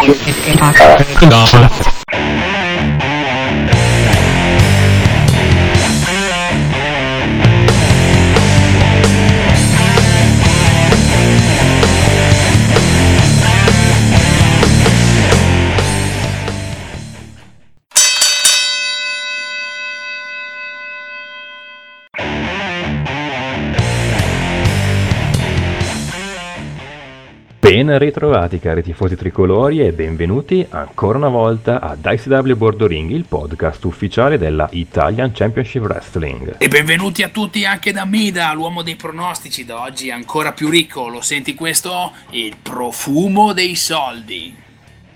我又可以 Ritrovati cari tifosi tricolori e benvenuti ancora una volta ad ICW Bordo Ring, il podcast ufficiale della Italian Championship Wrestling. E benvenuti a tutti anche da Mida, l'uomo dei pronostici, da oggi ancora più ricco, lo senti questo? Il profumo dei soldi.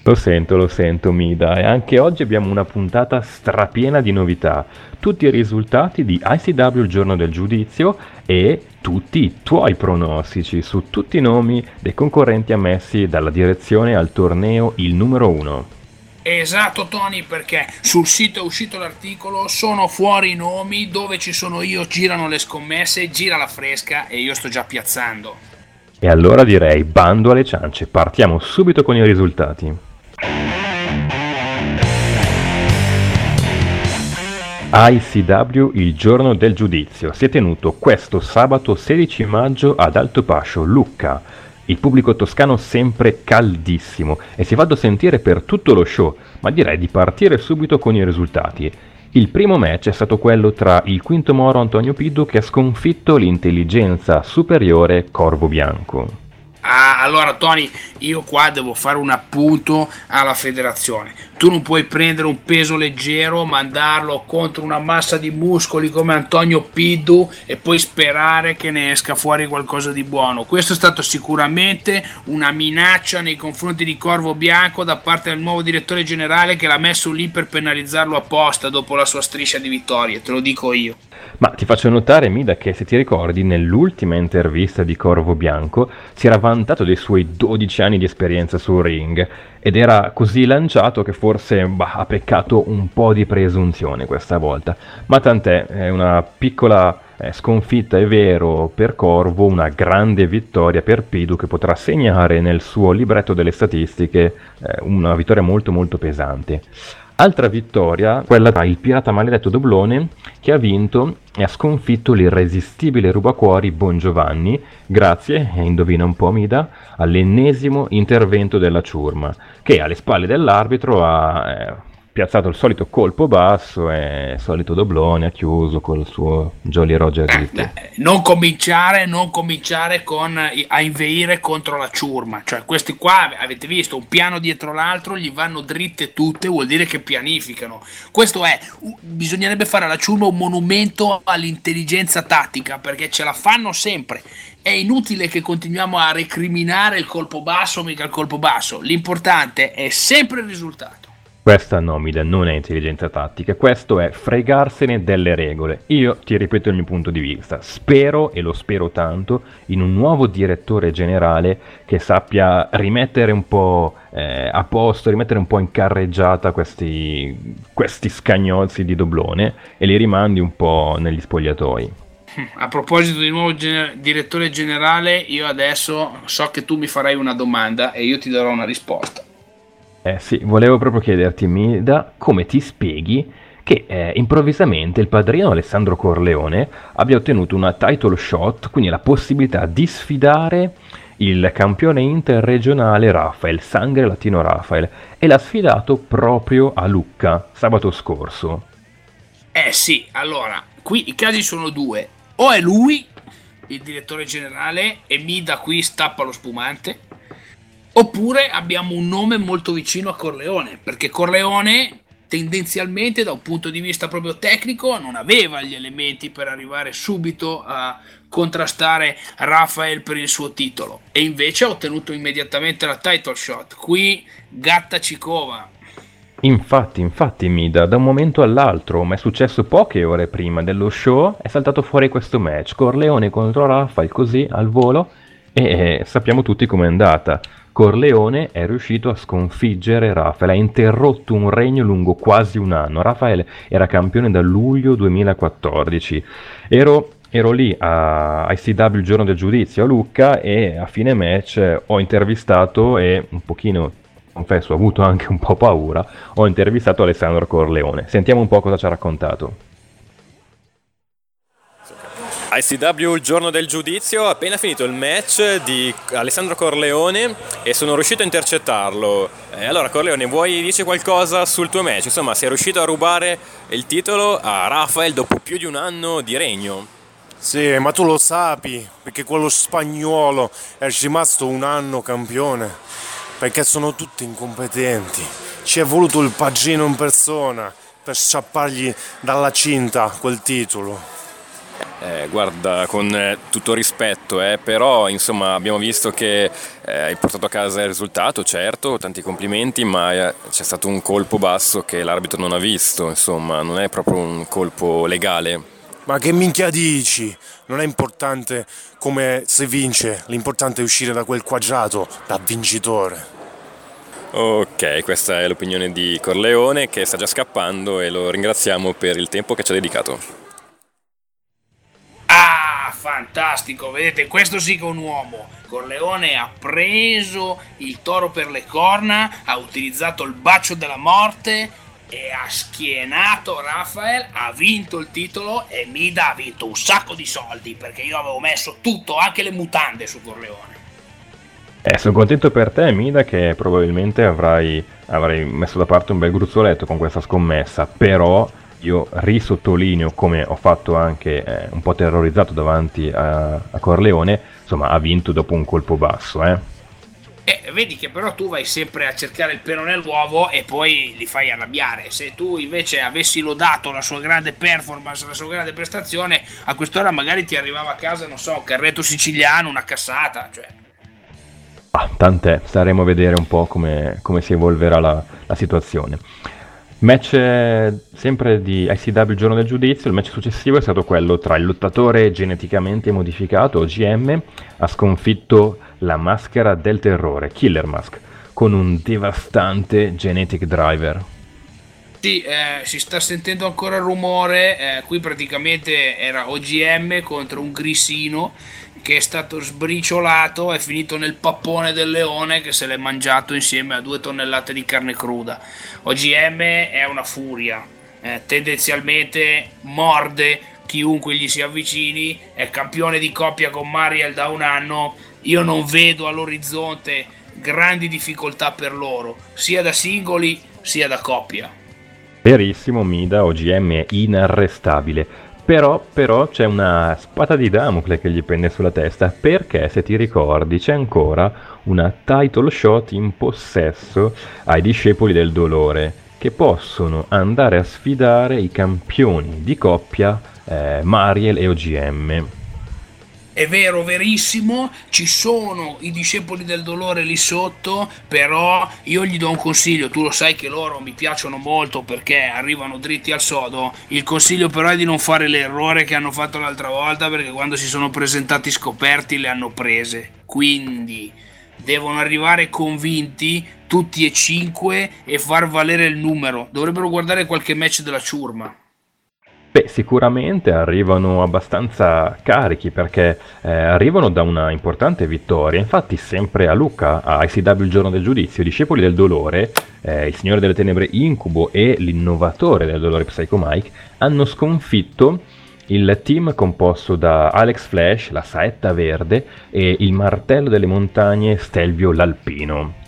Lo sento, lo sento Mida e anche oggi abbiamo una puntata strapiena di novità, tutti i risultati di ICW il giorno del giudizio e tutti i tuoi pronostici su tutti i nomi dei concorrenti ammessi dalla direzione al torneo il numero 1. Esatto Tony, perché sul sito è uscito l'articolo, sono fuori i nomi, dove ci sono io girano le scommesse, gira la fresca e io sto già piazzando. E allora direi bando alle ciance, partiamo subito con i risultati. ICW il giorno del giudizio si è tenuto questo sabato 16 maggio ad Alto Pascio, Lucca. Il pubblico toscano sempre caldissimo e si è fatto sentire per tutto lo show, ma direi di partire subito con i risultati. Il primo match è stato quello tra il quinto moro Antonio Piddu che ha sconfitto l'intelligenza superiore Corvo Bianco. Ah, allora Tony, io qua devo fare un appunto alla federazione. Tu non puoi prendere un peso leggero, mandarlo contro una massa di muscoli come Antonio Piddu e poi sperare che ne esca fuori qualcosa di buono. Questo è stato sicuramente una minaccia nei confronti di Corvo Bianco da parte del nuovo direttore generale che l'ha messo lì per penalizzarlo apposta dopo la sua striscia di vittorie, te lo dico io. Ma ti faccio notare, Mida, che se ti ricordi, nell'ultima intervista di Corvo Bianco si era vantato dei suoi 12 anni di esperienza sul ring ed era così lanciato che forse bah, ha peccato un po' di presunzione questa volta. Ma tant'è, è una piccola eh, sconfitta, è vero, per Corvo, una grande vittoria per Pidu che potrà segnare nel suo libretto delle statistiche eh, una vittoria molto molto pesante. Altra vittoria, quella tra il pirata maledetto Doblone, che ha vinto e ha sconfitto l'irresistibile rubacuori Bon Giovanni, grazie, e indovina un po' Mida, all'ennesimo intervento della ciurma, che alle spalle dell'arbitro ha eh, piazzato il solito colpo basso e il solito doblone ha chiuso col suo Jolly Roger Ritt. Eh, non cominciare, non cominciare con, a inveire contro la ciurma, cioè questi qua avete visto un piano dietro l'altro, gli vanno dritte tutte, vuol dire che pianificano. Questo è, bisognerebbe fare alla ciurma un monumento all'intelligenza tattica perché ce la fanno sempre è inutile che continuiamo a recriminare il colpo basso, mica il colpo basso. L'importante è sempre il risultato. Questa nomida non è intelligenza tattica, questo è fregarsene delle regole. Io ti ripeto il mio punto di vista, spero, e lo spero tanto, in un nuovo direttore generale che sappia rimettere un po' eh, a posto, rimettere un po' in carreggiata questi, questi scagnozzi di doblone e li rimandi un po' negli spogliatoi. A proposito di nuovo gener- direttore generale, io adesso so che tu mi farai una domanda e io ti darò una risposta. Eh sì, volevo proprio chiederti, Mida, come ti spieghi che eh, improvvisamente il padrino Alessandro Corleone abbia ottenuto una title shot, quindi la possibilità di sfidare il campione interregionale Rafael, Sangre Latino Rafael, e l'ha sfidato proprio a Lucca sabato scorso. Eh sì, allora, qui i casi sono due. O è lui, il direttore generale, e Mida qui stappa lo spumante, Oppure abbiamo un nome molto vicino a Corleone, perché Corleone tendenzialmente da un punto di vista proprio tecnico non aveva gli elementi per arrivare subito a contrastare Rafael per il suo titolo e invece ha ottenuto immediatamente la title shot. Qui gatta Cicova. Infatti, infatti Mida, da un momento all'altro, ma è successo poche ore prima dello show, è saltato fuori questo match, Corleone contro Rafael così al volo e sappiamo tutti com'è andata. Corleone è riuscito a sconfiggere Rafael, ha interrotto un regno lungo quasi un anno. Rafael era campione da luglio 2014. Ero, ero lì a ICW il giorno del giudizio a Lucca e a fine match ho intervistato e un pochino confesso ho avuto anche un po' paura, ho intervistato Alessandro Corleone. Sentiamo un po' cosa ci ha raccontato. ICW il giorno del giudizio, appena finito il match di Alessandro Corleone e sono riuscito a intercettarlo. E allora Corleone, vuoi dire qualcosa sul tuo match? Insomma, sei riuscito a rubare il titolo a Rafael dopo più di un anno di regno. Sì, ma tu lo sapi, perché quello spagnolo è rimasto un anno campione, perché sono tutti incompetenti. Ci è voluto il pagino in persona per sciappargli dalla cinta quel titolo. Eh, guarda, con eh, tutto rispetto, eh, però insomma abbiamo visto che eh, hai portato a casa il risultato, certo, tanti complimenti, ma eh, c'è stato un colpo basso che l'arbitro non ha visto, insomma, non è proprio un colpo legale. Ma che minchia dici? Non è importante come si vince, l'importante è uscire da quel quadrato da vincitore. Ok, questa è l'opinione di Corleone che sta già scappando e lo ringraziamo per il tempo che ci ha dedicato fantastico, vedete, questo sì che è un uomo. Corleone ha preso il toro per le corna, ha utilizzato il bacio della morte e ha schienato Rafael, ha vinto il titolo e Mida ha vinto un sacco di soldi perché io avevo messo tutto, anche le mutande su Corleone. Eh, sono contento per te, Mida, che probabilmente avrai, avrai messo da parte un bel gruzzoletto con questa scommessa, però io risottolineo come ho fatto anche eh, un po' terrorizzato davanti a, a, Corleone, insomma ha vinto dopo un colpo basso. Eh. Eh, vedi che però tu vai sempre a cercare il pelo nell'uovo e poi li fai arrabbiare. Se tu invece avessi lodato la sua grande performance, la sua grande prestazione, a quest'ora magari ti arrivava a casa, non so, un carretto siciliano, una cassata. Cioè. Ah, tant'è, staremo a vedere un po' come, come si evolverà la, la situazione. Match eh, sempre di ICW giorno del giudizio, il match successivo è stato quello tra il lottatore geneticamente modificato, OGM, ha sconfitto la maschera del terrore, Killer Mask, con un devastante genetic driver. Sì, eh, si sta sentendo ancora il rumore, eh, qui praticamente era OGM contro un grissino che è stato sbriciolato, è finito nel pappone del leone che se l'è mangiato insieme a due tonnellate di carne cruda. OGM è una furia, eh, tendenzialmente morde chiunque gli si avvicini, è campione di coppia con Mariel da un anno, io non vedo all'orizzonte grandi difficoltà per loro, sia da singoli sia da coppia. Verissimo, Mida, OGM è inarrestabile. Però, però, c'è una spada di Damocle che gli pende sulla testa. Perché se ti ricordi c'è ancora una title shot in possesso ai discepoli del dolore che possono andare a sfidare i campioni di coppia eh, Mariel e OGM è vero, verissimo, ci sono i discepoli del dolore lì sotto, però io gli do un consiglio, tu lo sai che loro mi piacciono molto perché arrivano dritti al sodo, il consiglio però è di non fare l'errore che hanno fatto l'altra volta perché quando si sono presentati scoperti le hanno prese, quindi devono arrivare convinti tutti e cinque e far valere il numero, dovrebbero guardare qualche match della ciurma. Beh, sicuramente arrivano abbastanza carichi perché eh, arrivano da una importante vittoria. Infatti, sempre a Lucca, a ICW il giorno del giudizio, i discepoli del dolore, eh, il Signore delle Tenebre Incubo e l'innovatore del dolore Psycho Mike hanno sconfitto il team composto da Alex Flash, la saetta verde, e il martello delle montagne Stelvio l'Alpino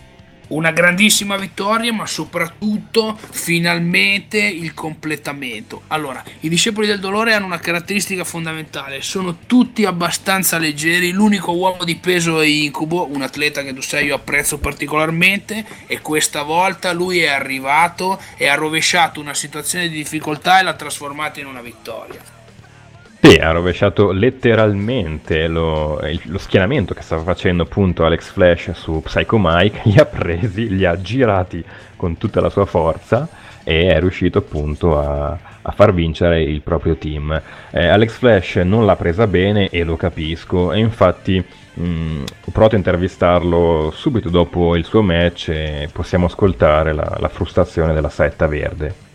una grandissima vittoria, ma soprattutto finalmente il completamento. Allora, i discepoli del dolore hanno una caratteristica fondamentale, sono tutti abbastanza leggeri, l'unico uomo di peso è Incubo, un atleta che tu sai io apprezzo particolarmente e questa volta lui è arrivato e ha rovesciato una situazione di difficoltà e l'ha trasformata in una vittoria. Sì, ha rovesciato letteralmente lo, lo, schienamento che stava facendo appunto Alex Flash su Psycho Mike, li ha presi, li ha girati con tutta la sua forza e è riuscito appunto a, a far vincere il proprio team. Eh, Alex Flash non l'ha presa bene e lo capisco e infatti mh, mm, ho provato a intervistarlo subito dopo il suo match e possiamo ascoltare la, la frustrazione della setta verde.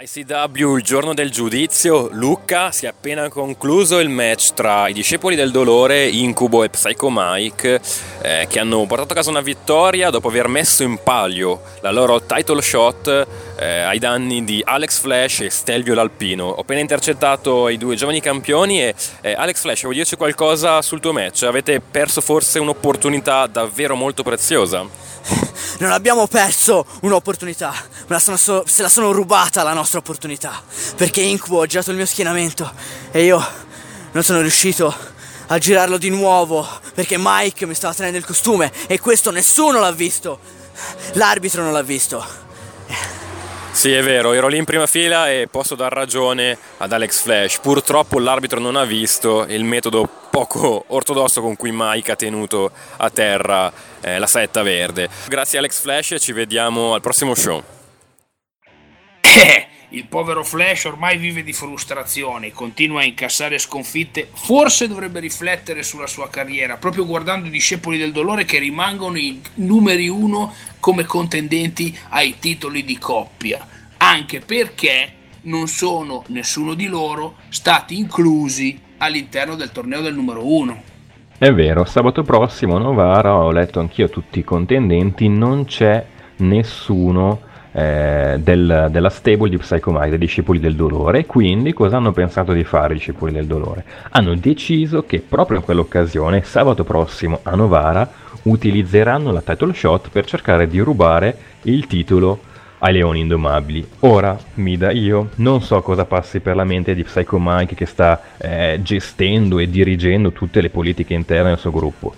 ICW, il giorno del giudizio, Lucca, si è appena concluso il match tra i discepoli del dolore, Incubo e Psycho Mike, eh, che hanno portato a casa una vittoria dopo aver messo in palio la loro title shot eh, ai danni di Alex Flash e Stelvio L'Alpino. Ho appena intercettato i due giovani campioni e eh, Alex Flash, vuoi dirci qualcosa sul tuo match? Avete perso forse un'opportunità davvero molto preziosa? non abbiamo perso un'opportunità, la so- se la sono rubata la nostra opportunità, perché Incubo ha girato il mio schienamento e io non sono riuscito a girarlo di nuovo perché Mike mi stava tenendo il costume e questo nessuno l'ha visto, l'arbitro non l'ha visto. Sì, è vero, ero lì in prima fila e posso dar ragione ad Alex Flash. Purtroppo l'arbitro non ha visto il metodo poco ortodosso con cui Mike ha tenuto a terra eh, la saetta verde. Grazie Alex Flash ci vediamo al prossimo show. Il povero Flash ormai vive di frustrazioni, continua a incassare sconfitte, forse dovrebbe riflettere sulla sua carriera, proprio guardando i discepoli del dolore che rimangono i numeri uno come contendenti ai titoli di coppia, anche perché non sono nessuno di loro stati inclusi all'interno del torneo del numero uno. È vero, sabato prossimo Novara ho letto anch'io tutti i contendenti, non c'è nessuno eh, del, della stable di Psychomai, dei discepoli del dolore. Quindi cosa hanno pensato di fare i discepoli del dolore? Hanno deciso che proprio in quell'occasione, sabato prossimo a Novara, utilizzeranno la title shot per cercare di rubare il titolo ai leoni indomabili. Ora, Mida, io non so cosa passi per la mente di Psycho Mike che sta eh, gestendo e dirigendo tutte le politiche interne del suo gruppo.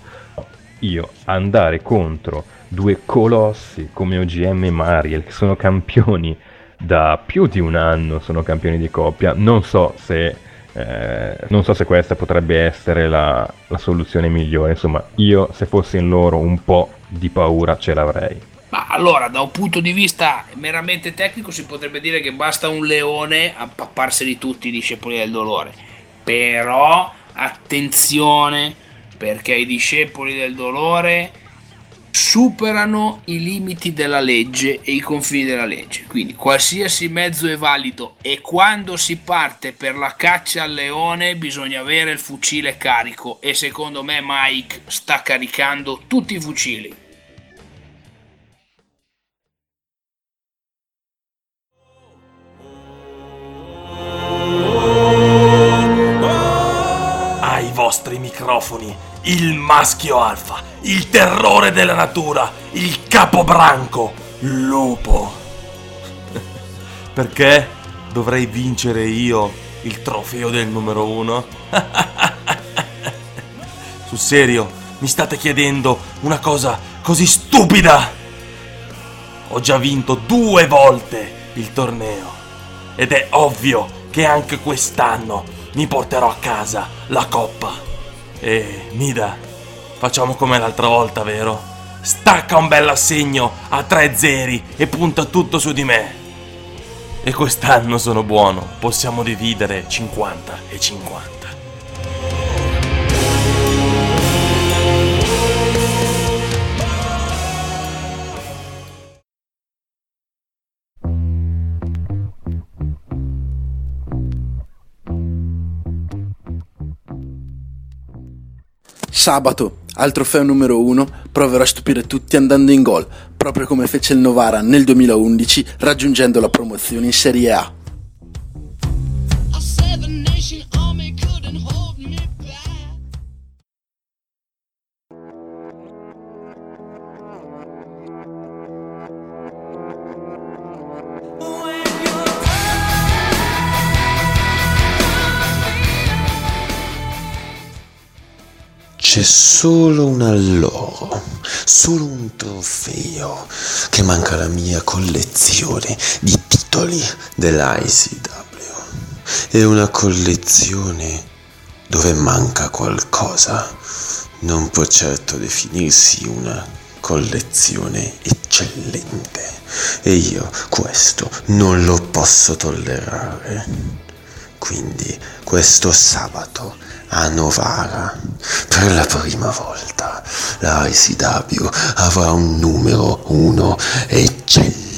Io andare contro due colossi come OGM e Mariel, che sono campioni da più di un anno, sono campioni di coppia, non so se eh, non so se questa potrebbe essere la, la, soluzione migliore. Insomma, io se fossi in loro un po' di paura ce l'avrei. Ma allora, da un punto di vista meramente tecnico, si potrebbe dire che basta un leone a papparseli tutti i discepoli del dolore. Però attenzione, perché i discepoli del dolore superano i limiti della legge e i confini della legge. Quindi qualsiasi mezzo è valido e quando si parte per la caccia al leone bisogna avere il fucile carico e secondo me Mike sta caricando tutti i fucili. Vostri microfoni, il maschio alfa il terrore della natura, il capobranco, lupo. Perché dovrei vincere io il trofeo del numero uno? Sul serio, mi state chiedendo una cosa così stupida? Ho già vinto due volte il torneo ed è ovvio che anche quest'anno mi porterò a casa la coppa. E Mida, Facciamo come l'altra volta, vero? Stacca un bel assegno a tre zeri e punta tutto su di me. E quest'anno sono buono, possiamo dividere 50 e 50. Sabato, al trofeo numero 1, proverò a stupire tutti andando in gol, proprio come fece il Novara nel 2011 raggiungendo la promozione in Serie A. C'è solo un alloro, solo un trofeo che manca alla mia collezione di titoli dell'ICW. È una collezione dove manca qualcosa. Non può certo definirsi una collezione eccellente e io questo non lo posso tollerare. Quindi questo sabato a Novara. Per la prima volta la ICW avrà un numero uno eccellente.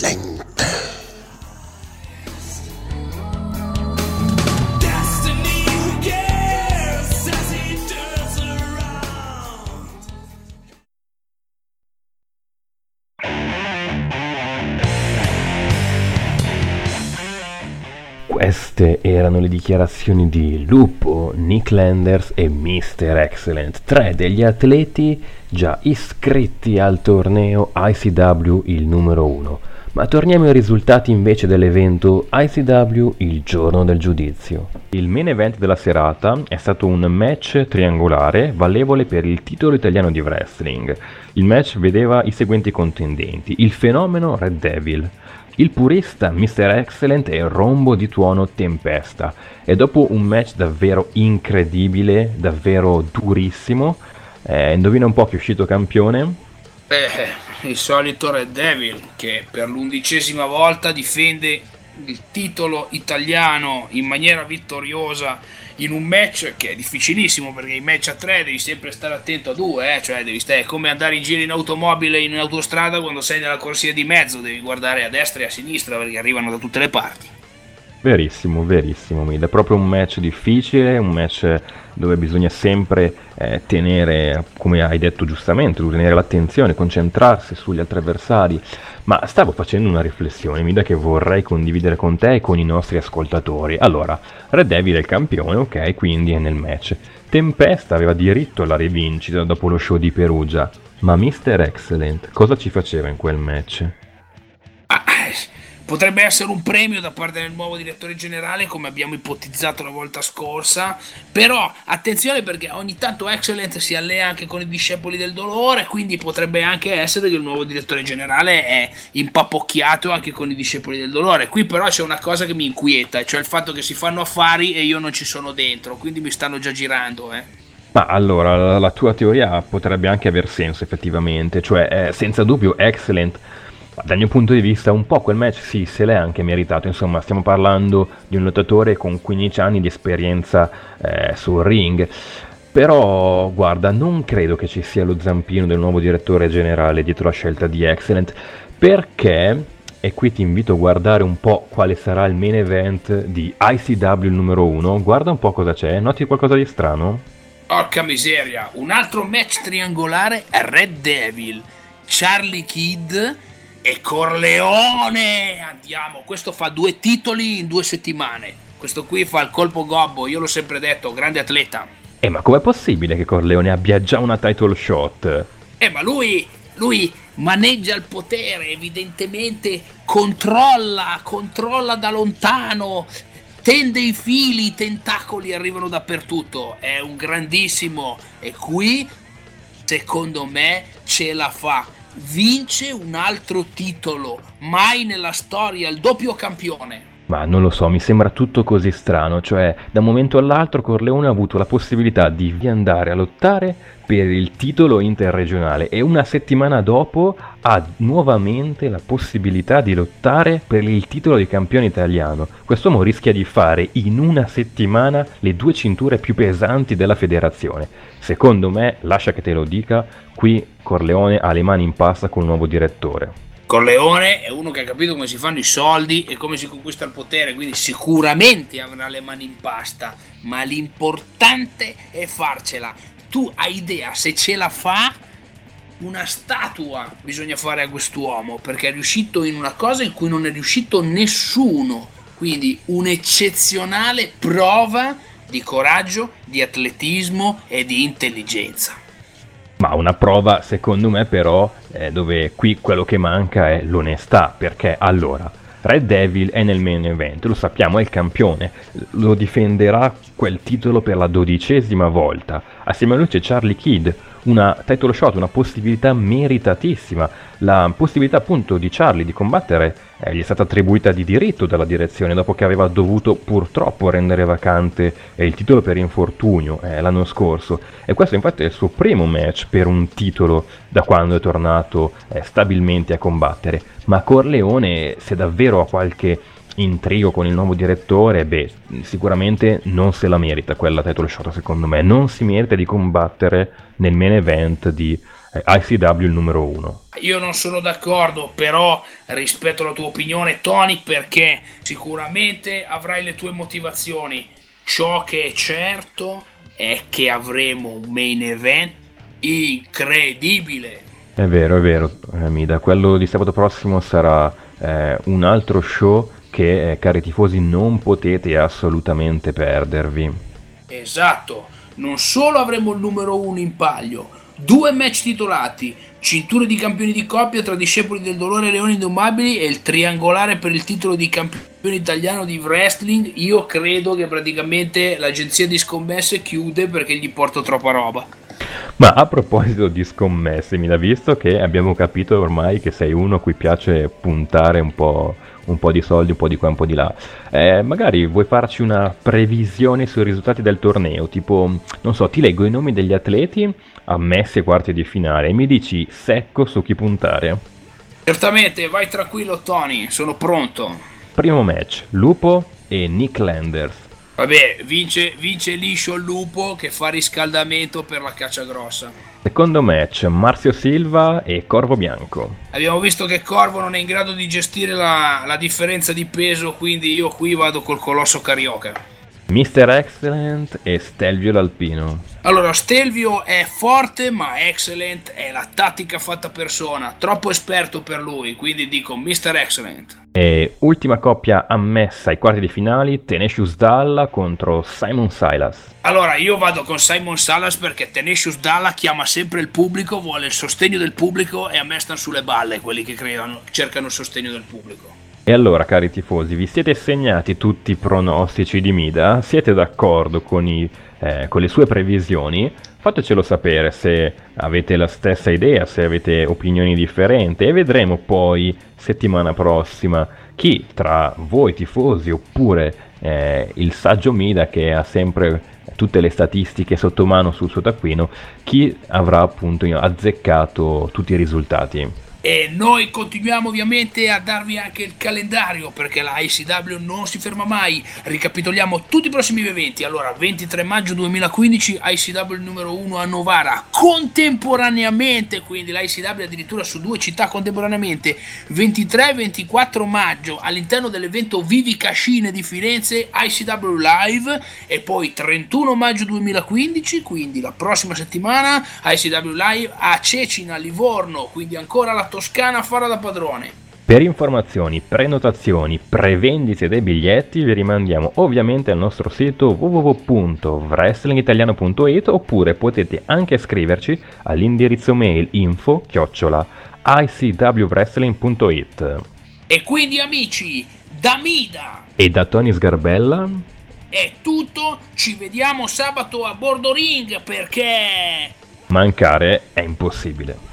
Queste erano le dichiarazioni di Lupo, Nick Landers e Mr. Excellent, tre degli atleti già iscritti al torneo ICW il numero 1. Ma torniamo ai risultati invece dell'evento ICW il giorno del giudizio. Il main event della serata è stato un match triangolare valevole per il titolo italiano di wrestling. Il match vedeva i seguenti contendenti: il fenomeno Red Devil, il purista Mr. Excellent e il rombo di tuono Tempesta. E dopo un match davvero incredibile, davvero durissimo, eh, indovina un po' chi è uscito campione? Eh, il solito Red Devil che per l'undicesima volta difende il titolo italiano in maniera vittoriosa in un match che è difficilissimo perché i match a tre devi sempre stare attento a due, eh? cioè devi stare come andare in giro in automobile in autostrada quando sei nella corsia di mezzo, devi guardare a destra e a sinistra perché arrivano da tutte le parti. Verissimo, verissimo, Mid. È proprio un match difficile, un match dove bisogna sempre eh, tenere, come hai detto giustamente, tenere l'attenzione, concentrarsi sugli altri avversari. Ma stavo facendo una riflessione, Mida, che vorrei condividere con te e con i nostri ascoltatori. Allora, Red Devil è il campione, ok, quindi è nel match. Tempesta aveva diritto alla rivincita dopo lo show di Perugia, ma Mr. Excellent cosa ci faceva in quel match? Potrebbe essere un premio da parte del nuovo direttore generale, come abbiamo ipotizzato la volta scorsa. Però attenzione perché ogni tanto Excellent si allea anche con i discepoli del dolore, quindi potrebbe anche essere che il nuovo direttore generale è impapocchiato anche con i discepoli del dolore. Qui però c'è una cosa che mi inquieta, cioè il fatto che si fanno affari e io non ci sono dentro, quindi mi stanno già girando, eh. Ma allora, la tua teoria potrebbe anche aver senso effettivamente, cioè eh, senza dubbio Excellent dal mio punto di vista un po' quel match sì, se l'è anche meritato, insomma stiamo parlando di un lottatore con 15 anni di esperienza eh, sul ring, però guarda, non credo che ci sia lo zampino del nuovo direttore generale dietro la scelta di Excellent, perché, e qui ti invito a guardare un po' quale sarà il main event di ICW numero 1, guarda un po' cosa c'è, noti qualcosa di strano? Porca miseria, un altro match triangolare Red Devil, Charlie Kidd e Corleone. Andiamo, questo fa due titoli in due settimane. Questo qui fa il colpo gobbo, io l'ho sempre detto, grande atleta. Eh, ma com'è possibile che Corleone abbia già una title shot? Eh, ma lui, lui maneggia il potere, evidentemente controlla, controlla da lontano, tende i fili, i tentacoli arrivano dappertutto. È un grandissimo e qui, secondo me, ce la fa vince un altro titolo, mai nella storia, il doppio campione. Ma non lo so, mi sembra tutto così strano, cioè da un momento all'altro Corleone ha avuto la possibilità di andare a lottare per il titolo interregionale e una settimana dopo ha nuovamente la possibilità di lottare per il titolo di campione italiano. Quest'uomo rischia di fare in una settimana le due cinture più pesanti della federazione. Secondo me, lascia che te lo dica, qui Corleone ha le mani in pasta con il nuovo direttore. Corleone è uno che ha capito come si fanno i soldi e come si conquista il potere, quindi sicuramente avrà le mani in pasta, ma l'importante è farcela. Tu hai idea se ce la fa? Una statua bisogna fare a quest'uomo perché è riuscito in una cosa in cui non è riuscito nessuno. Quindi un'eccezionale prova di coraggio, di atletismo e di intelligenza. Ma una prova, secondo me, però, eh, dove qui quello che manca è l'onestà, perché allora, Red Devil è nel main event, lo sappiamo, è il campione, lo difenderà quel titolo per la dodicesima volta. Assieme a lui c'è Charlie Kidd, una title shot, una possibilità meritatissima. La possibilità appunto di Charlie di combattere eh, gli è stata attribuita di diritto dalla direzione dopo che aveva dovuto purtroppo rendere vacante eh, il titolo per infortunio eh, l'anno scorso. E questo infatti è il suo primo match per un titolo da quando è tornato eh, stabilmente a combattere. Ma Corleone, se davvero ha qualche intrigo con il nuovo direttore, beh, sicuramente non se la merita quella title shot secondo me, non si merita di combattere nel main event di eh, ICW il numero 1. Io non sono d'accordo, però rispetto alla tua opinione Tony perché sicuramente avrai le tue motivazioni. Ciò che è certo è che avremo un main event incredibile. È vero, è vero, Mida, quello di sabato prossimo sarà eh, un altro show che, eh, cari tifosi, non potete assolutamente perdervi. Esatto, non solo avremo il numero uno in palio, due match titolati, cinture di campioni di coppia tra discepoli del dolore e leoni indomabili e il triangolare per il titolo di campione italiano di wrestling, io credo che praticamente l'agenzia di scommesse chiude perché gli porto troppa roba. Ma a proposito di scommesse, mi da visto che abbiamo capito ormai che sei uno a cui piace puntare un po', un po di soldi, un po' di qua, un po' di là. Eh, magari vuoi farci una previsione sui risultati del torneo? Tipo, non so, ti leggo i nomi degli atleti ammessi ai quarti di finale e mi dici secco su chi puntare. Certamente, vai tranquillo Tony, sono pronto. Primo match, Lupo e Nick Landers. Vabbè, vince, vince liscio il lupo che fa riscaldamento per la caccia grossa. Secondo match, Marzio Silva e Corvo Bianco. Abbiamo visto che Corvo non è in grado di gestire la, la differenza di peso, quindi io qui vado col colosso carioca. Mr. Excellent e Stelvio l'Alpino. Allora, Stelvio è forte, ma Excellent è la tattica fatta persona, troppo esperto per lui, quindi dico Mr. Excellent. E ultima coppia ammessa ai quarti di finali, Tenacious Dalla contro Simon Silas. Allora, io vado con Simon Salas perché Tenacious Dalla chiama sempre il pubblico, vuole il sostegno del pubblico e a me stanno sulle balle quelli che creano, cercano il sostegno del pubblico. E allora, cari tifosi, vi siete segnati tutti i pronostici di Mida? Siete d'accordo con, i, eh, con le sue previsioni? Fatecelo sapere se avete la stessa idea, se avete opinioni differenti e vedremo poi settimana prossima chi tra voi tifosi oppure eh, il saggio Mida che ha sempre tutte le statistiche sotto mano sul suo taccuino, chi avrà appunto azzeccato tutti i risultati. E noi continuiamo ovviamente a darvi anche il calendario perché la ICW non si ferma mai. Ricapitoliamo tutti i prossimi eventi. Allora, 23 maggio 2015 ICW numero 1 a Novara contemporaneamente, quindi la ICW addirittura su due città contemporaneamente. 23 e 24 maggio all'interno dell'evento Vivi Cascine di Firenze ICW Live e poi 31 maggio 2015, quindi la prossima settimana ICW Live a Cecina, Livorno, quindi ancora la Toscana farà da padrone. Per informazioni, prenotazioni, prevendite dei biglietti vi rimandiamo ovviamente al nostro sito www.wrestlingitaliano.it oppure potete anche scriverci all'indirizzo mail info chiocciola icwwrestling.it E quindi amici, da Mida e da Tony Sgarbella è tutto, ci vediamo sabato a Bordo Ring perché... Mancare è impossibile.